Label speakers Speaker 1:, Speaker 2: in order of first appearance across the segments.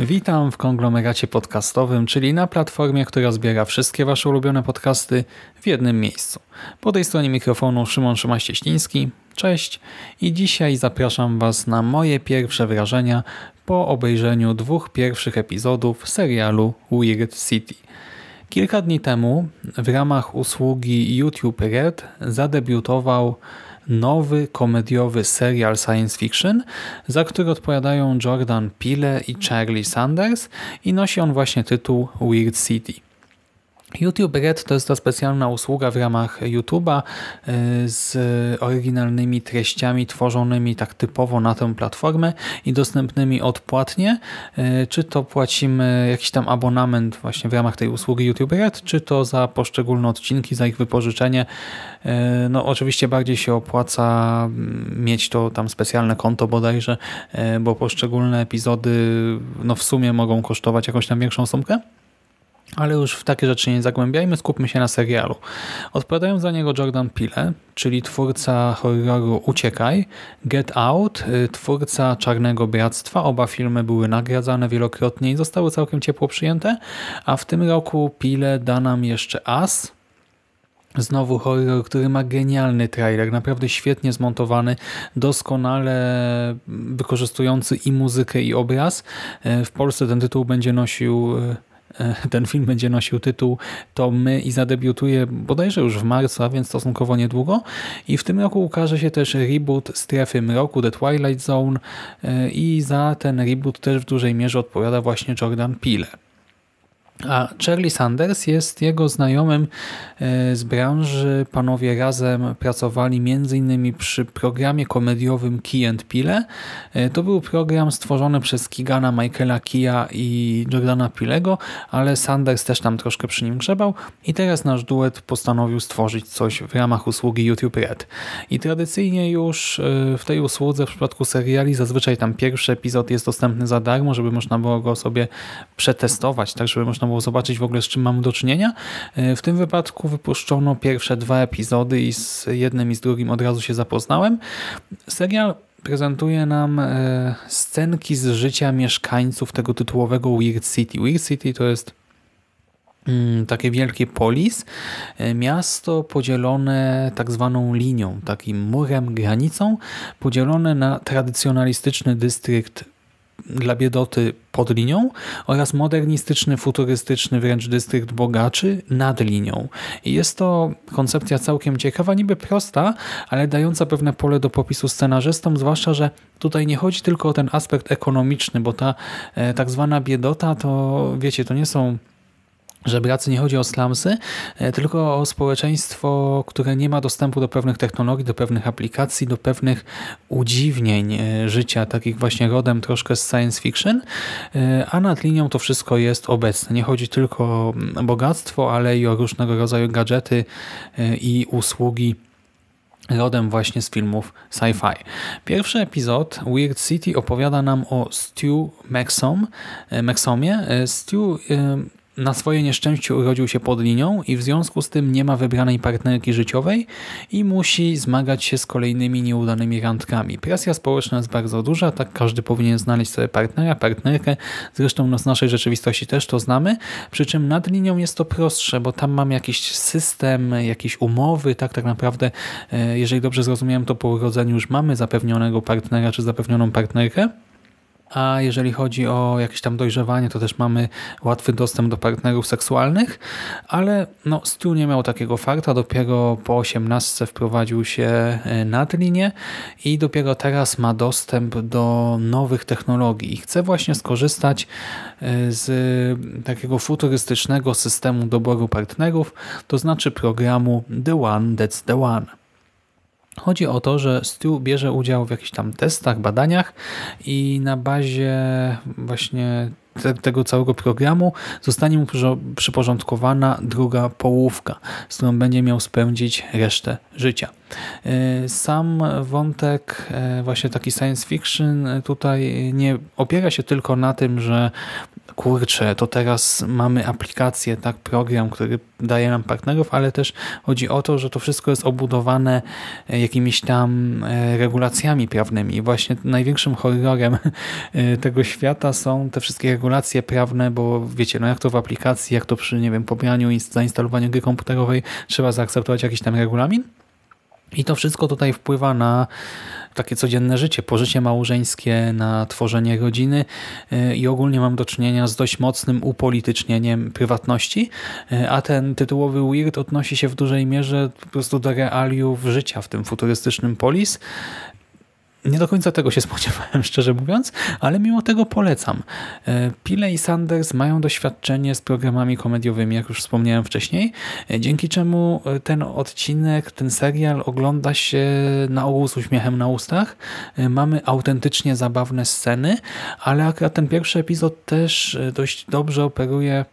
Speaker 1: Witam w konglomeracie podcastowym, czyli na platformie, która zbiera wszystkie Wasze ulubione podcasty w jednym miejscu. Po tej stronie mikrofonu Szymon Szymaś-Cieśliński. Cześć i dzisiaj zapraszam Was na moje pierwsze wrażenia po obejrzeniu dwóch pierwszych epizodów serialu Weird City. Kilka dni temu w ramach usługi YouTube Red zadebiutował nowy komediowy serial science fiction, za który odpowiadają Jordan Peele i Charlie Sanders i nosi on właśnie tytuł Weird City. YouTube Red to jest ta specjalna usługa w ramach YouTube'a y, z oryginalnymi treściami tworzonymi tak typowo na tę platformę i dostępnymi odpłatnie. Y, Czy to płacimy jakiś tam abonament właśnie w ramach tej usługi YouTube Red, czy to za poszczególne odcinki, za ich wypożyczenie. Y, No oczywiście bardziej się opłaca mm, mieć to tam specjalne konto bodajże, bo poszczególne epizody no w sumie mogą kosztować jakąś tam większą sumkę. Ale już w takie rzeczy nie zagłębiajmy, skupmy się na serialu. Odpowiadają za niego Jordan Peele, czyli twórca horroru Uciekaj, Get Out, y, twórca Czarnego Bractwa. Oba filmy były nagradzane wielokrotnie i zostały całkiem ciepło przyjęte. A w tym roku Peele da nam jeszcze As, Znowu horror, który ma genialny trailer, naprawdę świetnie zmontowany, doskonale wykorzystujący i muzykę i obraz. Y, W Polsce ten tytuł będzie nosił y, ten film będzie nosił tytuł To my i zadebiutuje bodajże już w marcu, a więc stosunkowo niedługo. I w tym roku ukaże się też reboot Strefy Mroku, The Twilight Zone i za ten reboot też w dużej mierze odpowiada właśnie Jordan Peele. A Charlie Sanders jest jego znajomym e, z branży. Panowie razem pracowali m.in. przy programie komediowym Key and Peele. E, To był program stworzony przez Kigana Michaela Keya i Jordana Peelego, ale Sanders też tam troszkę przy nim grzebał i teraz nasz duet postanowił stworzyć coś w ramach usługi YouTube Red. I tradycyjnie już e, w tej usłudze w przypadku seriali zazwyczaj tam pierwszy epizod jest dostępny za darmo, żeby można było go sobie przetestować, tak żeby można było zobaczyć w ogóle z czym mamy do czynienia. E, W tym wypadku wypuszczono pierwsze dwa epizody i z jednym i z drugim od razu się zapoznałem. Serial prezentuje nam e, scenki z życia mieszkańców tego tytułowego Weird City. Weird City to jest mm, takie wielkie polis, e, miasto podzielone tak zwaną linią, takim murem, granicą, podzielone na tradycjonalistyczny dystrykt dla biedoty pod linią oraz modernistyczny, futurystyczny wręcz dystrykt bogaczy nad linią. I jest to koncepcja całkiem ciekawa, niby prosta, ale dająca pewne pole do popisu scenarzystom, zwłaszcza, że tutaj nie chodzi tylko o ten aspekt ekonomiczny, bo ta e, tak zwana biedota to, wiecie, to nie są żebracy, nie chodzi o slumsy, e, tylko o społeczeństwo, które nie ma dostępu do pewnych technologii, do pewnych aplikacji, do pewnych udziwnień e, życia, takich właśnie rodem troszkę z science fiction, e, a nad linią to wszystko jest obecne. Nie chodzi tylko o mm, bogactwo, ale i o różnego rodzaju gadżety i usługi rodem właśnie z filmów sci-fi. Pierwszy epizod Weird City opowiada nam o Stu Maxom, Maxomie. Stu na swoje nieszczęście urodził się pod linią i w związku z tym nie ma wybranej partnerki życiowej i musi zmagać się z kolejnymi nieudanymi randkami. Presja społeczna jest bardzo duża, tak każdy powinien znaleźć sobie partnera, partnerkę. Zresztą no, z naszej rzeczywistości też to znamy. Przy czym nad linią jest to prostsze, bo tam mamy jakiś system, jakieś umowy, tak tak naprawdę, e, jeżeli dobrze zrozumiałem, to po urodzeniu już mamy zapewnionego partnera czy zapewnioną partnerkę. A jeżeli chodzi o jakieś tam dojrzewanie, to też mamy łatwy dostęp do partnerów seksualnych, ale no, Stu nie miał takiego farta, dopiero po 18 wprowadził się e, nad linię i dopiero teraz ma dostęp do nowych technologii i chce właśnie skorzystać e, z takiego futurystycznego systemu doboru partnerów, to znaczy programu The One That's The One. Chodzi o to, że Stu bierze udział w jakichś tam testach, badaniach i na bazie właśnie te, tego całego programu zostanie mu przyporządkowana druga połówka, z którą będzie miał spędzić resztę życia. E, sam wątek e, właśnie taki science fiction tutaj nie opiera się tylko na tym, że kurczę, to teraz mamy aplikację, tak, program, który daje nam partnerów, ale też chodzi o to, że to wszystko jest obudowane e, jakimiś tam e, regulacjami prawnymi. I właśnie największym horrorem e, tego świata są te wszystkie regulacje prawne, bo wiecie, no jak to w aplikacji, jak to przy, nie wiem, pobraniu i zainstalowaniu gry komputerowej trzeba zaakceptować jakiś tam regulamin. I to wszystko tutaj wpływa na takie codzienne życie, pożycie małżeńskie, na tworzenie rodziny. Y, i ogólnie mam do czynienia z dość mocnym upolitycznieniem prywatności, y, a ten tytułowy Weird odnosi się w dużej mierze po prostu do realiów życia w tym futurystycznym polis, nie do końca tego się spodziewałem, szczerze mówiąc, ale mimo tego polecam. E, Pile i Sanders mają doświadczenie z programami komediowymi, jak już wspomniałem wcześniej, e, dzięki czemu e, ten odcinek, ten serial ogląda się na ogół z uśmiechem na ustach. Mamy autentycznie zabawne sceny, ale akurat ten pierwszy epizod też dość dobrze operuje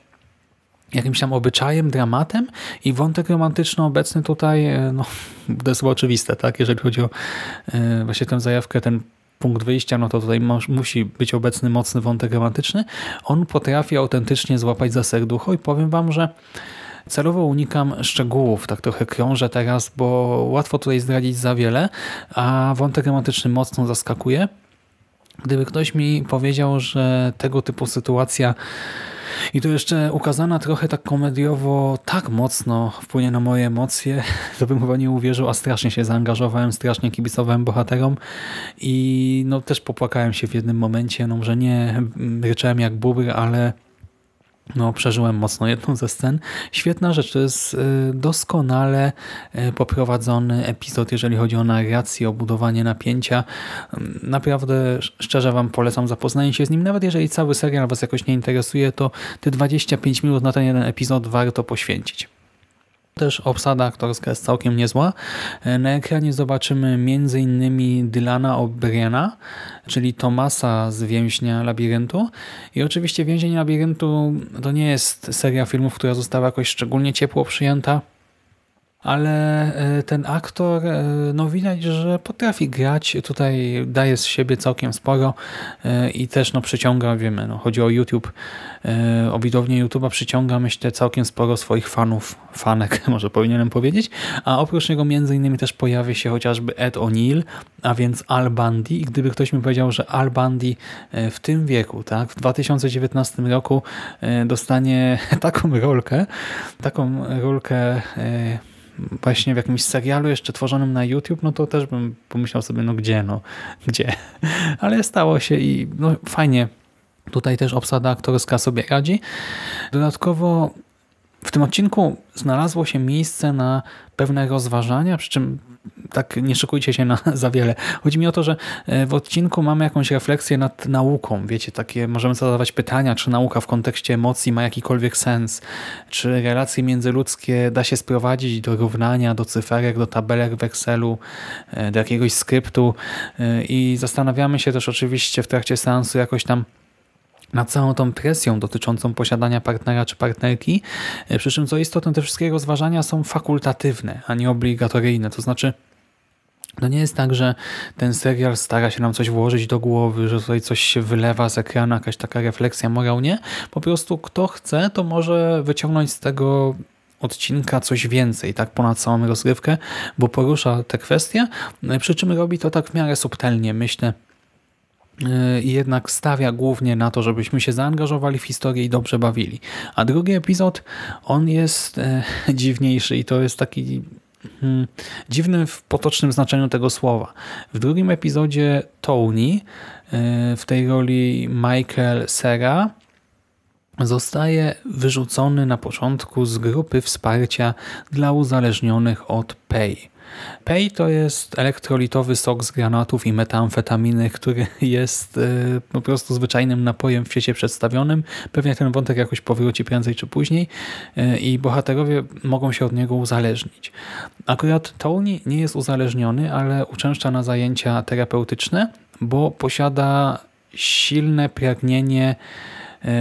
Speaker 1: jakimś tam obyczajem, dramatem i wątek romantyczny obecny tutaj, e, no, to jest oczywiste, tak? Jeżeli chodzi o e, właśnie tę zajawkę, ten punkt wyjścia, no to tutaj musi być obecny mocny wątek romantyczny. On potrafi autentycznie złapać za serducho i powiem wam, że celowo unikam szczegółów, tak trochę krążę teraz, bo łatwo tutaj zdradzić za wiele, a wątek romantyczny mocno zaskakuje. Gdyby ktoś mi powiedział, że tego typu sytuacja i to jeszcze ukazana trochę tak komediowo, tak mocno wpłynie na moje emocje, to bym chyba nie uwierzył, a strasznie się zaangażowałem, strasznie kibicowałem bohaterom. I no też popłakałem się w jednym momencie, no może nie ryczałem jak bubr, ale no, przeżyłem mocno jedną ze scen. Świetna rzecz, to jest y, doskonale y, poprowadzony epizod, jeżeli chodzi o narrację, o budowanie napięcia. Mm, naprawdę szczerze Wam polecam zapoznanie się z nim, nawet jeżeli cały serial Was jakoś nie interesuje, to te 25 minut na ten jeden epizod warto poświęcić. Też obsada aktorska jest całkiem niezła. Na ekranie zobaczymy m.in. Dylana O'Briena, czyli Tomasa z Więźnia Labiryntu. I oczywiście Więzień Labiryntu to nie jest seria filmów, która została jakoś szczególnie ciepło przyjęta ale e, ten aktor, e, no widać, że potrafi grać, tutaj daje z siebie całkiem sporo e, i też no przyciąga, wiemy, no chodzi o YouTube, o widownię YouTube'a przyciąga myślę całkiem sporo swoich fanów, fanek może powinienem powiedzieć, a oprócz niego między innymi też pojawi się chociażby Ed O'Neill, a więc Al Bundy. I gdyby ktoś mi powiedział, że Al Bundy w tym wieku, tak, w 2019 roku dostanie taką rolkę, taką rolkę właśnie w jakimś serialu jeszcze tworzonym na YouTube, no to też bym pomyślał sobie, no gdzie, no gdzie. Ale stało się i no fajnie. Tutaj też obsada aktorska sobie radzi. Dodatkowo w tym odcinku znalazło się miejsce na pewne rozważania, przy czym tak nie szykujcie się na za wiele. Chodzi mi o to, że e, w odcinku mamy jakąś refleksję nad nauką. Wiecie, takie możemy zadawać pytania, czy nauka w kontekście emocji ma jakikolwiek sens, czy relacje międzyludzkie da się sprowadzić do równania, do cyferek, do tabelek w Excelu, e, do jakiegoś skryptu e, i zastanawiamy się też oczywiście w trakcie seansu jakoś tam nad całą tą presją dotyczącą posiadania partnera czy partnerki, e, przy czym co istotne te wszystkie rozważania są fakultatywne, a nie obligatoryjne, to znaczy no nie jest tak, że ten serial stara się nam coś włożyć do głowy, że tutaj coś się wylewa z ekranu, jakaś taka refleksja morał, nie. Po prostu kto chce, to może wyciągnąć z tego odcinka coś więcej, tak ponad całą rozgrywkę, bo porusza te kwestie, e, przy czym robi to tak w miarę subtelnie, myślę, jednak stawia głównie na to, żebyśmy się zaangażowali w historię i dobrze bawili. A drugi epizod, on jest e, dziwniejszy i to jest taki hmm, dziwny w potocznym znaczeniu tego słowa. W drugim epizodzie Tony e, w tej roli Michael Sera zostaje wyrzucony na początku z grupy wsparcia dla uzależnionych od Pay. Pej to jest elektrolitowy sok z granatów i metamfetaminy, który jest e, po prostu zwyczajnym napojem w świecie przedstawionym. Pewnie ten wątek jakoś powróci prędzej czy później e, i bohaterowie mogą się od niego uzależnić. Akurat Tony nie jest uzależniony, ale uczęszcza na zajęcia terapeutyczne, bo posiada silne pragnienie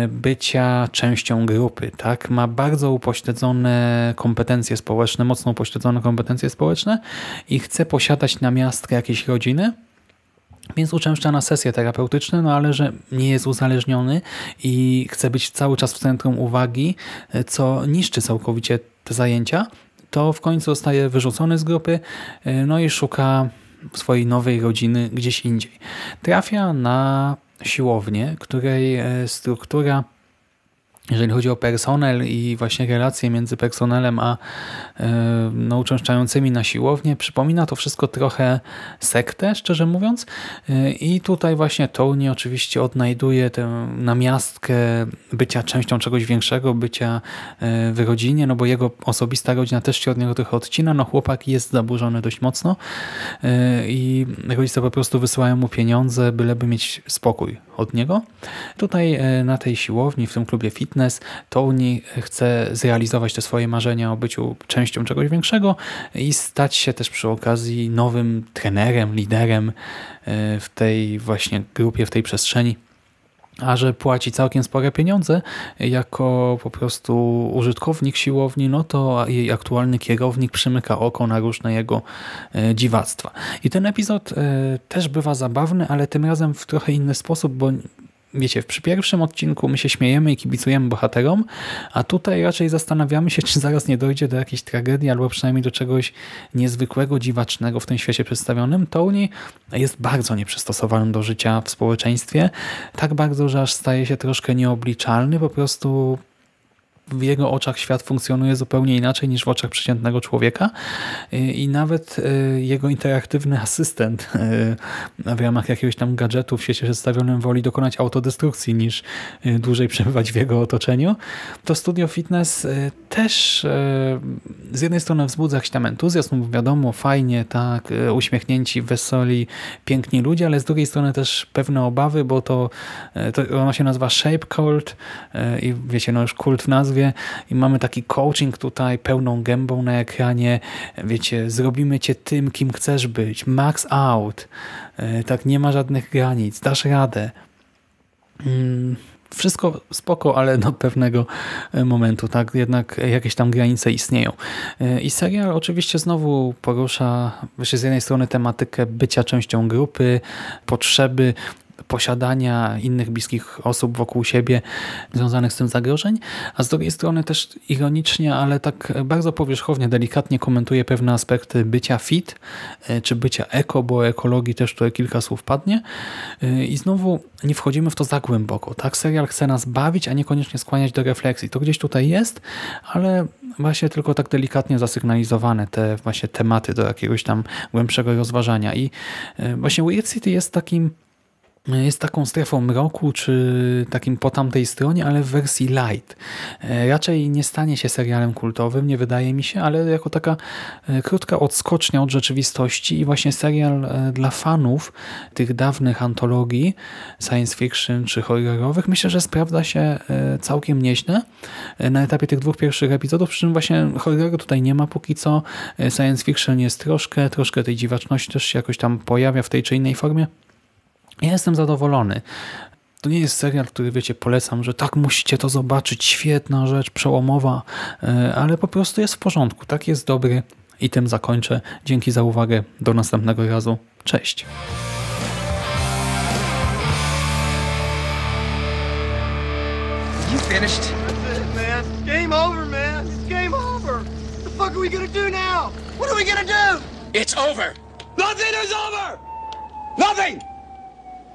Speaker 1: bycia częścią grupy, tak? Ma bardzo upośledzone kompetencje społeczne, mocno upośledzone kompetencje społeczne i chce posiadać na miastkę jakiejś rodziny, więc uczęszcza na sesje terapeutyczne, no ale że nie jest uzależniony i chce być cały czas w centrum uwagi, e, co niszczy całkowicie te zajęcia, to w końcu zostaje wyrzucony z grupy, e, no i szuka swojej nowej rodziny gdzieś indziej. Trafia na siłownię, której e, struktura jeżeli chodzi o personel i właśnie relacje między personelem a e, no, uczęszczającymi na siłownię, przypomina to wszystko trochę sektę, szczerze mówiąc. E, I tutaj właśnie Tony oczywiście odnajduje tę namiastkę bycia częścią czegoś większego, bycia e, w rodzinie, no bo jego osobista rodzina też się od niego trochę odcina. No chłopak jest zaburzony dość mocno i rodzice po prostu wysyłają mu pieniądze, byleby mieć spokój od niego. Tutaj na tej siłowni, w tym klubie fitness, Tony chce zrealizować te swoje marzenia o byciu częścią czegoś większego i stać się też przy okazji nowym trenerem, liderem e, w tej właśnie grupie, w tej przestrzeni a że płaci całkiem spore pieniądze jako po prostu użytkownik siłowni, no to jej aktualny kierownik przymyka oko na różne jego e, dziwactwa. I ten epizod e, też bywa zabawny, ale tym razem w trochę inny sposób, bo wiecie, przy pierwszym odcinku my się śmiejemy i kibicujemy bohaterom, a tutaj raczej zastanawiamy się, czy zaraz nie dojdzie do jakiejś tragedii, albo przynajmniej do czegoś niezwykłego, dziwacznego w tym świecie przedstawionym. Tony jest bardzo nieprzystosowany do życia w społeczeństwie, tak bardzo, że aż staje się troszkę nieobliczalny, po prostu w jego oczach świat funkcjonuje zupełnie inaczej niż w oczach przeciętnego człowieka i nawet e, jego interaktywny asystent e, w ramach jakiegoś tam gadżetu w świecie przedstawionym woli dokonać autodestrukcji niż e, dłużej przebywać w jego otoczeniu. To studio fitness też z jednej strony wzbudza jakiś tam entuzjazm, bo wiadomo, fajnie, tak, uśmiechnięci, weseli, piękni ludzie, ale z drugiej strony też pewne obawy, bo to, to ono się nazywa Shape Cult i wiecie, no już kult w nazwie, i mamy taki coaching tutaj pełną gębą na ekranie. Wiecie, zrobimy cię tym, kim chcesz być. Max out. E, tak, nie ma żadnych granic. Dasz radę. Mm, wszystko spoko, ale do pewnego e, momentu, tak? Jednak jakieś tam granice istnieją. E, I serial oczywiście znowu porusza z jednej strony tematykę bycia częścią grupy, potrzeby posiadania innych bliskich osób wokół siebie związanych z tym zagrożeń, a z drugiej strony też ironicznie, ale tak bardzo powierzchownie, delikatnie komentuje pewne aspekty bycia fit, e, czy bycia eko, bo o ekologii też tutaj kilka słów padnie e, i znowu nie wchodzimy w to za głęboko. Tak, serial chce nas bawić, a niekoniecznie skłaniać do refleksji. To gdzieś tutaj jest, ale właśnie tylko tak delikatnie zasygnalizowane te właśnie tematy do jakiegoś tam głębszego rozważania i e, właśnie Weird City jest takim jest taką strefą mroku, czy takim po tamtej stronie, ale w wersji light. E, raczej nie stanie się serialem kultowym, nie wydaje mi się, ale jako taka e, krótka odskocznia od rzeczywistości i właśnie serial e, dla fanów tych dawnych antologii science fiction czy horrorowych, myślę, że sprawdza się całkiem nieźle na etapie tych dwóch pierwszych epizodów, przy czym właśnie horroru tutaj nie ma póki co. Science fiction jest troszkę, troszkę tej dziwaczności też się jakoś tam pojawia w tej czy innej formie. Ja jestem zadowolony. To nie jest serial, który wiecie, polecam, że tak musicie to zobaczyć, świetna rzecz, przełomowa, e, ale po prostu jest w porządku, tak jest dobry i tym zakończę. Dzięki za uwagę, do następnego razu, cześć.
Speaker 2: You finished?
Speaker 3: That's it, man. Game over, man. It's game over. What the fuck are we gonna do now? What are we gonna do?
Speaker 2: It's over.
Speaker 3: Nothing is over! Nothing!